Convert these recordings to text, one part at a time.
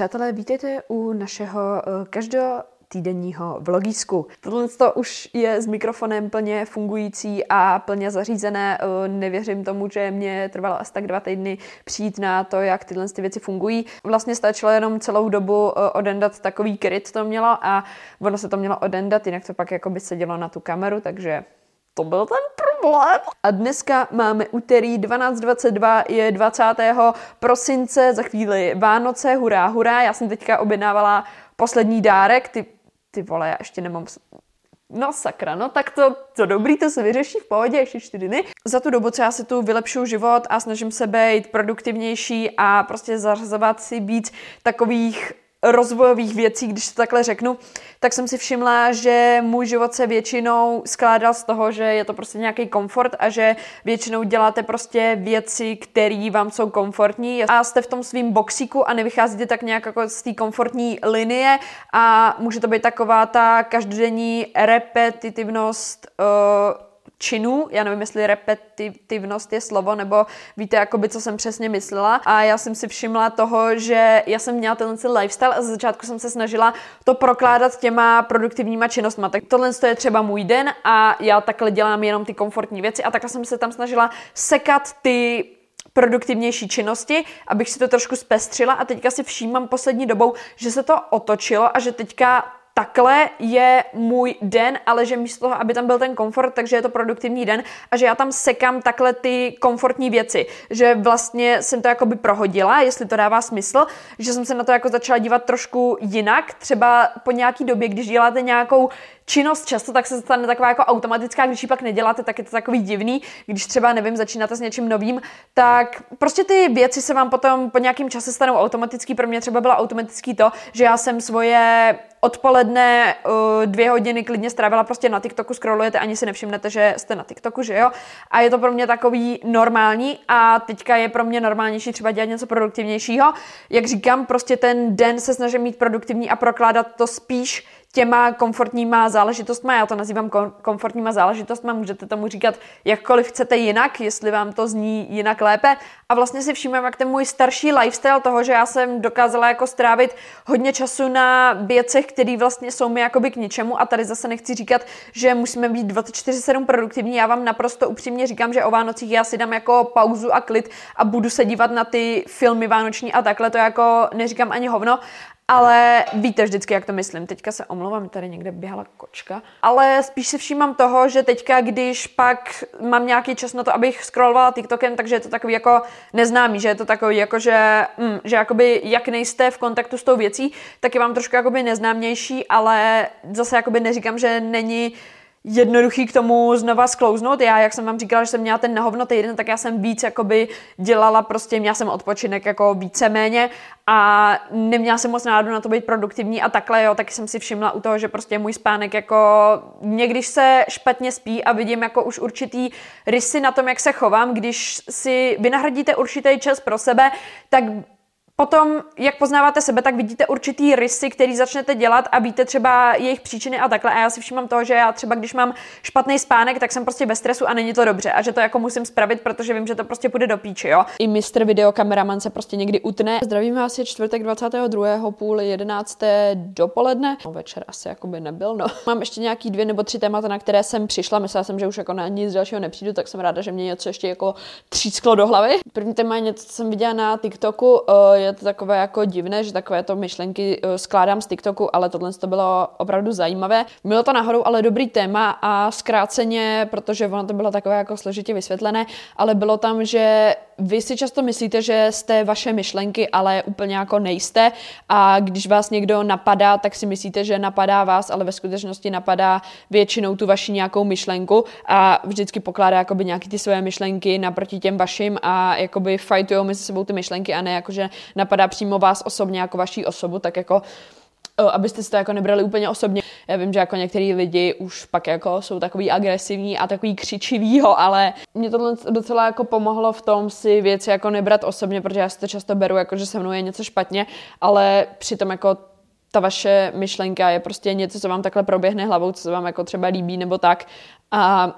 přátelé, vítejte u našeho uh, každého týdenního vlogísku. Tohle to už je s mikrofonem plně fungující a plně zařízené. Eh, nevěřím tomu, že mě trvalo asi tak dva týdny přijít na to, jak tyhle ty věci fungují. Vlastně stačilo jenom celou dobu eh, odendat takový kryt to mělo a ono se to mělo odendat, jinak to pak jako by sedělo na tu kameru, takže to byl ten problém. A dneska máme úterý 12.22, je 20. prosince, za chvíli Vánoce, hurá, hurá. Já jsem teďka objednávala poslední dárek, ty, ty vole, já ještě nemám No sakra, no tak to, to dobrý, to se vyřeší v pohodě ještě čtyři dny. Za tu dobu, co já si tu vylepšuju život a snažím se být produktivnější a prostě zařazovat si víc takových rozvojových věcí, když to takhle řeknu, tak jsem si všimla, že můj život se většinou skládal z toho, že je to prostě nějaký komfort a že většinou děláte prostě věci, které vám jsou komfortní. A jste v tom svým boxíku a nevycházíte tak nějak jako z té komfortní linie. A může to být taková ta každodenní repetitivnost uh, činů. Já nevím, jestli repetitivnost je slovo, nebo víte, jakoby, co jsem přesně myslela. A já jsem si všimla toho, že já jsem měla tenhle lifestyle a za začátku jsem se snažila to prokládat těma produktivníma činnostma. Tak tohle je třeba můj den a já takhle dělám jenom ty komfortní věci a takhle jsem se tam snažila sekat ty produktivnější činnosti, abych si to trošku zpestřila a teďka si všímám poslední dobou, že se to otočilo a že teďka takhle je můj den, ale že místo toho, aby tam byl ten komfort, takže je to produktivní den a že já tam sekám takhle ty komfortní věci, že vlastně jsem to jakoby prohodila, jestli to dává smysl, že jsem se na to jako začala dívat trošku jinak, třeba po nějaký době, když děláte nějakou činnost často, tak se stane taková jako automatická, když ji pak neděláte, tak je to takový divný, když třeba, nevím, začínáte s něčím novým, tak prostě ty věci se vám potom po nějakém čase stanou automatický. Pro mě třeba byla automatický to, že já jsem svoje odpoledne uh, dvě hodiny klidně strávila prostě na TikToku, scrollujete, ani si nevšimnete, že jste na TikToku, že jo? A je to pro mě takový normální a teďka je pro mě normálnější třeba dělat něco produktivnějšího. Jak říkám, prostě ten den se snažím mít produktivní a prokládat to spíš těma komfortníma záležitostma, já to nazývám komfortníma záležitostma, můžete tomu říkat jakkoliv chcete jinak, jestli vám to zní jinak lépe. A vlastně si všímám, jak ten můj starší lifestyle toho, že já jsem dokázala jako strávit hodně času na věcech, které vlastně jsou mi jakoby k ničemu. A tady zase nechci říkat, že musíme být 24-7 produktivní, já vám naprosto upřímně říkám, že o Vánocích já si dám jako pauzu a klid a budu se dívat na ty filmy vánoční a takhle, to jako neříkám ani hovno, ale víte vždycky, jak to myslím. Teďka se omlouvám, tady někde běhala kočka. Ale spíš si všímám toho, že teďka, když pak mám nějaký čas na to, abych scrollovala TikTokem, takže je to takový jako neznámý, že je to takový jako, že, mm, že jakoby jak nejste v kontaktu s tou věcí, tak je vám trošku jakoby neznámější, ale zase jakoby neříkám, že není jednoduchý k tomu znova sklouznout. Já, jak jsem vám říkala, že jsem měla ten nahovno týden, tak já jsem víc jakoby dělala prostě, měla jsem odpočinek jako víceméně a neměla jsem moc náladu na to být produktivní a takhle, jo, taky jsem si všimla u toho, že prostě můj spánek jako někdy se špatně spí a vidím jako už určitý rysy na tom, jak se chovám, když si vynahradíte určitý čas pro sebe, tak Potom, jak poznáváte sebe, tak vidíte určitý rysy, který začnete dělat a víte třeba jejich příčiny a takhle. A já si všímám toho, že já třeba, když mám špatný spánek, tak jsem prostě ve stresu a není to dobře. A že to jako musím spravit, protože vím, že to prostě půjde do píči, jo. I mistr videokameraman se prostě někdy utne. Zdravím vás, je čtvrtek 22. půl 11. dopoledne. No, večer asi jako by nebyl, no. Mám ještě nějaký dvě nebo tři témata, na které jsem přišla. Myslela jsem, že už jako na nic dalšího nepřijdu, tak jsem ráda, že mě něco ještě jako třísklo do hlavy. První téma je něco, co jsem viděla na TikToku. Je je to takové jako divné, že takové to myšlenky eh, skládám z TikToku, ale tohle to bylo opravdu zajímavé. Bylo to nahoru ale dobrý téma a zkráceně, protože ono to bylo takové jako složitě vysvětlené, ale bylo tam, že vy si často myslíte, že jste vaše myšlenky, ale úplně jako nejste a když vás někdo napadá, tak si myslíte, že napadá vás, ale ve skutečnosti napadá většinou tu vaši nějakou myšlenku a vždycky pokládá jakoby nějaký ty své myšlenky naproti těm vašim a jakoby fightujou mezi sebou ty myšlenky a ne jakože napadá přímo vás osobně jako vaší osobu, tak jako abyste si to jako nebrali úplně osobně. Já vím, že jako některý lidi už pak jako jsou takový agresivní a takový křičivýho, ale mě to docela jako pomohlo v tom si věci jako nebrat osobně, protože já si to často beru jako, že se mnou je něco špatně, ale přitom jako ta vaše myšlenka je prostě něco, co vám takhle proběhne hlavou, co se vám jako třeba líbí nebo tak. A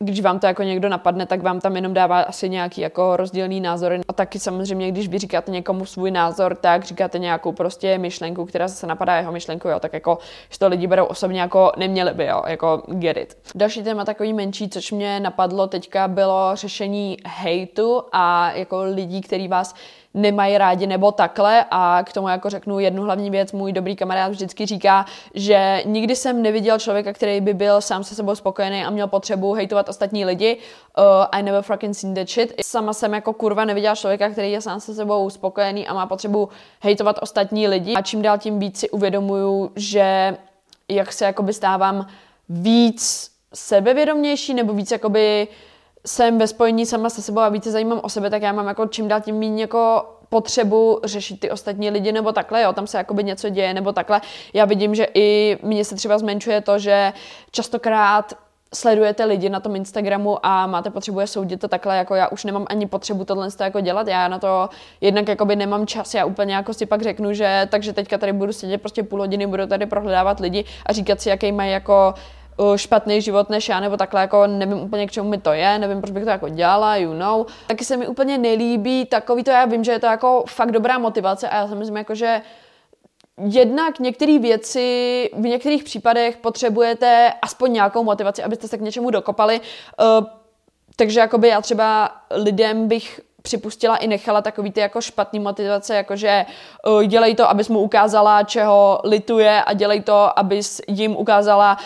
když vám to jako někdo napadne, tak vám tam jenom dává asi nějaký jako rozdílný názor. A taky samozřejmě, když vy říkáte někomu svůj názor, tak říkáte nějakou prostě myšlenku, která se napadá jeho myšlenku, jo, tak jako, že to lidi berou osobně jako neměli by, jo, jako get it. Další téma takový menší, což mě napadlo teďka, bylo řešení hejtu a jako lidí, který vás nemají rádi nebo takhle a k tomu jako řeknu jednu hlavní věc, můj dobrý kamarád vždycky říká, že nikdy jsem neviděl člověka, který by byl sám se sebou spokojený a měl potřebu hejtovat ostatní lidi. Uh, I never fucking seen that shit. Sama jsem jako kurva neviděla člověka, který je sám se sebou spokojený a má potřebu hejtovat ostatní lidi a čím dál tím víc si uvědomuju, že jak se jakoby stávám víc sebevědomější nebo víc jakoby jsem ve spojení sama se sebou a více zajímám o sebe, tak já mám jako čím dál tím méně jako potřebu řešit ty ostatní lidi nebo takhle, jo, tam se jakoby něco děje nebo takhle. Já vidím, že i mně se třeba zmenšuje to, že častokrát sledujete lidi na tom Instagramu a máte potřebu je soudit to takhle, jako já už nemám ani potřebu tohle jako dělat, já na to jednak jakoby nemám čas, já úplně jako si pak řeknu, že takže teďka tady budu sedět prostě půl hodiny, budu tady prohledávat lidi a říkat si, jaký mají jako špatný život než já, nebo takhle jako nevím úplně k čemu mi to je, nevím, proč bych to jako dělala, you know. Taky se mi úplně nelíbí takový to, já vím, že je to jako fakt dobrá motivace a já si myslím jako, že jednak některé věci v některých případech potřebujete aspoň nějakou motivaci, abyste se k něčemu dokopali. Uh, takže jakoby já třeba lidem bych připustila i nechala takový ty jako špatný motivace, jakože uh, dělej to, abys mu ukázala, čeho lituje a dělej to, abys jim ukázala,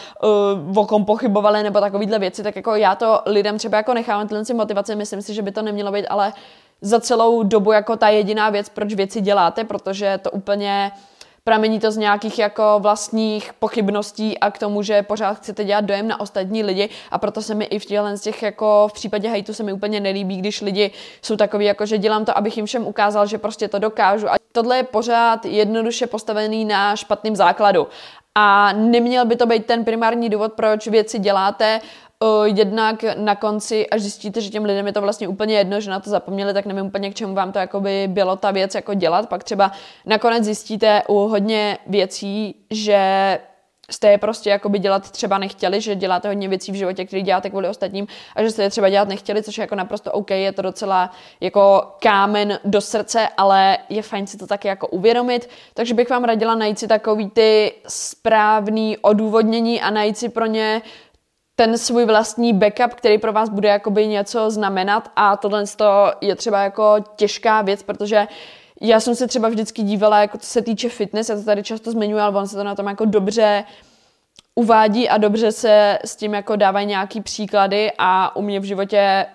uh, o kom pochybovali nebo takovýhle věci, tak jako já to lidem třeba jako nechávám tyhle si motivace, myslím si, že by to nemělo být, ale za celou dobu jako ta jediná věc, proč věci děláte, protože to úplně Pramení to z nějakých jako vlastních pochybností a k tomu, že pořád chcete dělat dojem na ostatní lidi a proto se mi i v těchto z těch jako v případě hejtu se mi úplně nelíbí, když lidi jsou takový jako, že dělám to, abych jim všem ukázal, že prostě to dokážu a tohle je pořád jednoduše postavený na špatném základu. A neměl by to být ten primární důvod, proč věci děláte, Uh, jednak na konci, až zjistíte, že těm lidem je to vlastně úplně jedno, že na to zapomněli, tak nevím úplně, k čemu vám to jakoby bylo ta věc jako dělat. Pak třeba nakonec zjistíte u hodně věcí, že jste je prostě jakoby dělat třeba nechtěli, že děláte hodně věcí v životě, které děláte kvůli ostatním a že jste je třeba dělat nechtěli, což je jako naprosto OK, je to docela jako kámen do srdce, ale je fajn si to taky jako uvědomit, takže bych vám radila najít si takový ty správný odůvodnění a najít si pro ně ten svůj vlastní backup, který pro vás bude jakoby něco znamenat a tohle je třeba jako těžká věc, protože já jsem se třeba vždycky dívala, jako co se týče fitness, já to tady často zmiňuji, ale on se to na tom jako dobře uvádí a dobře se s tím jako dávají nějaký příklady a u mě v životě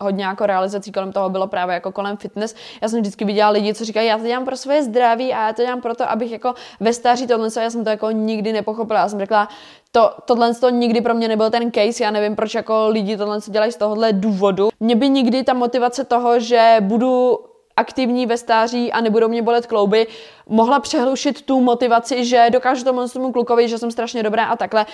hodně jako realizací kolem toho bylo právě jako kolem fitness. Já jsem vždycky viděla lidi, co říkají, já to dělám pro svoje zdraví a já to dělám proto, abych jako ve stáří tohle, já jsem to jako nikdy nepochopila. Já jsem řekla, to, tohle to nikdy pro mě nebyl ten case, já nevím, proč jako lidi tohle dělají z tohohle důvodu. Mě by nikdy ta motivace toho, že budu aktivní ve stáří a nebudou mě bolet klouby, mohla přehlušit tu motivaci, že dokážu tomu klukovi, že jsem strašně dobrá a takhle.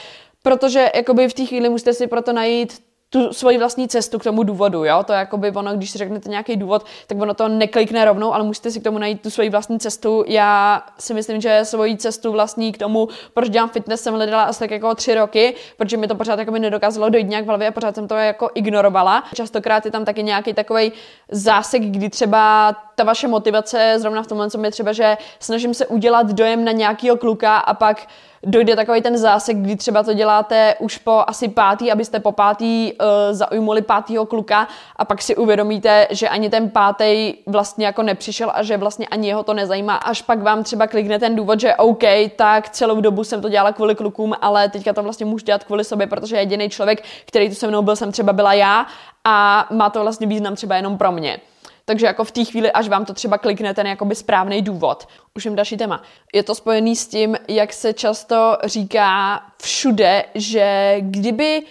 Protože jakoby v té chvíli musíte si proto najít tu svoji vlastní cestu k tomu důvodu, jo? To je jako by ono, když si řeknete nějaký důvod, tak ono to neklikne rovnou, ale musíte si k tomu najít tu svoji vlastní cestu. Já si myslím, že svoji cestu vlastní k tomu, proč dělám fitness, jsem hledala asi tak jako tři roky, protože mi to pořád jako nedokázalo dojít nějak v hlavě a pořád jsem to jako ignorovala. Častokrát je tam taky nějaký takový zásek, kdy třeba ta vaše motivace, zrovna v tomhle, co je třeba, že snažím se udělat dojem na nějakého kluka a pak dojde takový ten zásek, kdy třeba to děláte už po asi pátý, abyste po pátý uh, zaujmuli pátýho kluka a pak si uvědomíte, že ani ten pátý vlastně jako nepřišel a že vlastně ani jeho to nezajímá. Až pak vám třeba klikne ten důvod, že OK, tak celou dobu jsem to dělala kvůli klukům, ale teďka to vlastně můžu dělat kvůli sobě, protože jediný člověk, který tu se mnou byl, jsem třeba byla já a má to vlastně význam třeba jenom pro mě. Takže jako v té chvíli, až vám to třeba klikne ten jakoby správný důvod. Už jim další téma. Je to spojený s tím, jak se často říká všude, že kdyby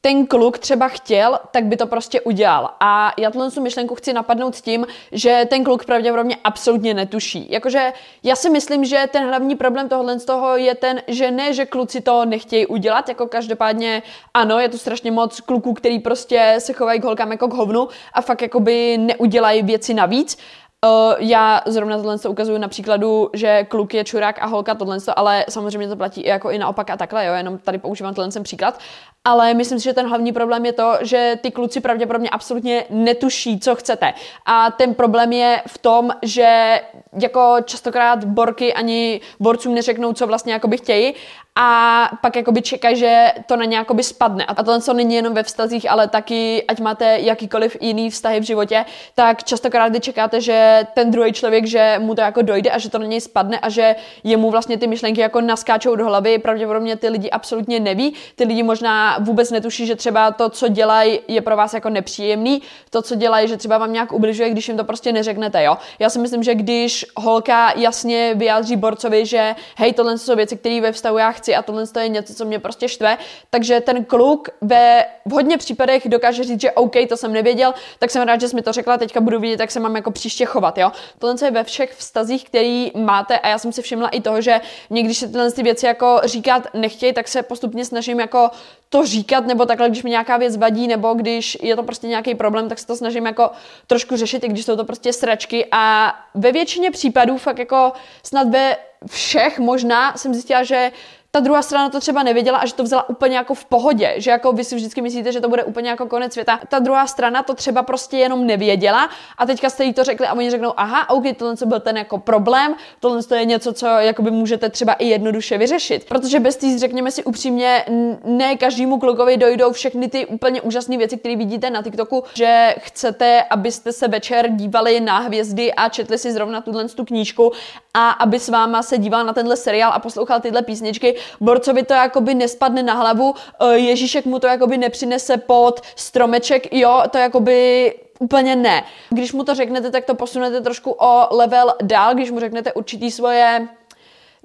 ten kluk třeba chtěl, tak by to prostě udělal. A já tuhle myšlenku chci napadnout s tím, že ten kluk pravděpodobně absolutně netuší. Jakože já si myslím, že ten hlavní problém tohle z toho je ten, že ne, že kluci to nechtějí udělat, jako každopádně ano, je to strašně moc kluků, který prostě se chovají k holkám jako k hovnu a fakt jakoby neudělají věci navíc, Uh, já zrovna tohle to ukazuju na příkladu, že kluk je čurák a holka tohle, ale samozřejmě to platí i jako i naopak a takhle, jo, jenom tady používám tenhle příklad. Ale myslím si, že ten hlavní problém je to, že ty kluci pravděpodobně absolutně netuší, co chcete. A ten problém je v tom, že jako častokrát borky ani borcům neřeknou, co vlastně jakoby chtějí a pak jakoby čekají, že to na ně jakoby spadne. A tohle co není jenom ve vztazích, ale taky, ať máte jakýkoliv jiný vztahy v životě, tak častokrát, kdy čekáte, že ten druhý člověk, že mu to jako dojde a že to na něj spadne a že jemu vlastně ty myšlenky jako naskáčou do hlavy, pravděpodobně ty lidi absolutně neví. Ty lidi možná vůbec netuší, že třeba to, co dělají, je pro vás jako nepříjemný. To, co dělají, že třeba vám nějak ubližuje, když jim to prostě neřeknete, jo. Já si myslím, že když holka jasně vyjádří borcovi, že hej, tohle jsou věci, které ve vztahu já chci, chci a tohle je něco, co mě prostě štve. Takže ten kluk ve v hodně případech dokáže říct, že OK, to jsem nevěděl, tak jsem rád, že jsi mi to řekla, teďka budu vidět, jak se mám jako příště chovat, jo. Tohle je ve všech vztazích, který máte a já jsem si všimla i toho, že někdy se tyhle ty věci jako říkat nechtějí, tak se postupně snažím jako to říkat, nebo takhle, když mi nějaká věc vadí, nebo když je to prostě nějaký problém, tak se to snažím jako trošku řešit, i když jsou to prostě sračky a ve většině případů fakt jako snad ve všech možná jsem zjistila, že ta druhá strana to třeba nevěděla a že to vzala úplně jako v pohodě, že jako vy si vždycky myslíte, že to bude úplně jako konec světa. Ta druhá strana to třeba prostě jenom nevěděla a teďka jste jí to řekli a oni řeknou, aha, OK, tohle co byl ten jako problém, tohle to je něco, co jakoby můžete třeba i jednoduše vyřešit. Protože bez tý, řekněme si upřímně, ne každému klukovi dojdou všechny ty úplně úžasné věci, které vidíte na TikToku, že chcete, abyste se večer dívali na hvězdy a četli si zrovna tuhle tu knížku a aby s váma se díval na tenhle seriál a poslouchal tyhle písničky, borcovi to jakoby nespadne na hlavu, e, Ježíšek mu to jakoby nepřinese pod stromeček, jo, to jakoby úplně ne. Když mu to řeknete, tak to posunete trošku o level dál, když mu řeknete určitý svoje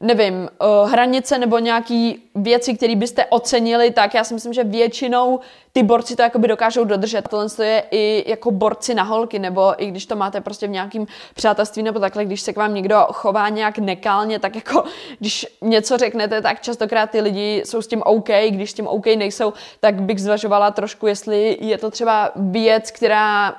nevím, uh, hranice nebo nějaký věci, které byste ocenili, tak já si myslím, že většinou ty borci to jakoby dokážou dodržet. Tohle je i jako borci na holky, nebo i když to máte prostě v nějakém přátelství nebo takhle, když se k vám někdo chová nějak nekálně, tak jako když něco řeknete, tak častokrát ty lidi jsou s tím OK, když s tím OK nejsou, tak bych zvažovala trošku, jestli je to třeba věc, která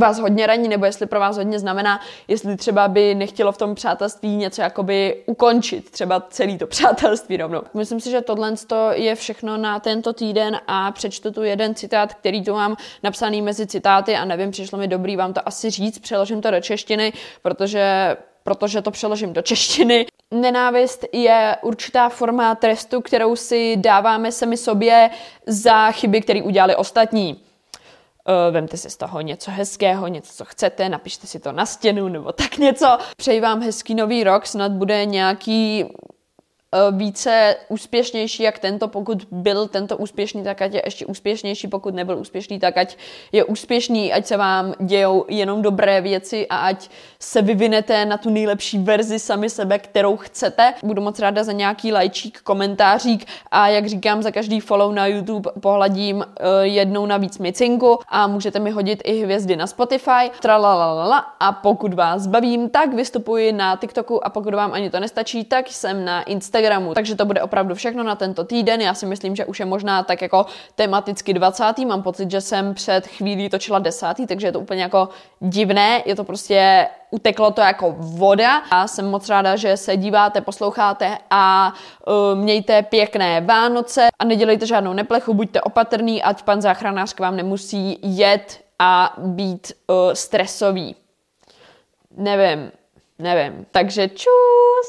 vás hodně raní, nebo jestli pro vás hodně znamená, jestli třeba by nechtělo v tom přátelství něco jakoby ukončit, třeba celý to přátelství rovnou. Myslím si, že tohle je všechno na tento týden a přečtu tu jeden citát, který tu mám napsaný mezi citáty a nevím, přišlo mi dobrý vám to asi říct, přeložím to do češtiny, protože protože to přeložím do češtiny. Nenávist je určitá forma trestu, kterou si dáváme sami sobě za chyby, které udělali ostatní. Uh, vemte si z toho něco hezkého, něco, co chcete, napište si to na stěnu nebo tak něco. Přeji vám hezký nový rok, snad bude nějaký Eh, více úspěšnější jak tento, pokud byl tento úspěšný, tak ať je ještě úspěšnější, pokud nebyl úspěšný, tak ať je úspěšný, ať se vám dějou jenom dobré věci a ať se vyvinete na tu nejlepší verzi sami sebe, kterou chcete. Budu moc ráda za nějaký lajčík, komentářík a jak říkám, za každý follow na YouTube pohladím uh, jednou navíc micinku a můžete mi hodit i hvězdy na Spotify. Tralalala. A pokud vás bavím, tak vystupuji na TikToku a pokud vám ani to nestačí, tak jsem na Instagramu Instagramu. Takže to bude opravdu všechno na tento týden. Já si myslím, že už je možná tak jako tematicky 20. Mám pocit, že jsem před chvílí točila 10. takže je to úplně jako divné. Je to prostě uteklo to jako voda a jsem moc ráda, že se díváte, posloucháte a uh, mějte pěkné Vánoce a nedělejte žádnou neplechu, buďte opatrný, ať pan záchranář k vám nemusí jet a být uh, stresový. Nevím, nevím. Takže čus!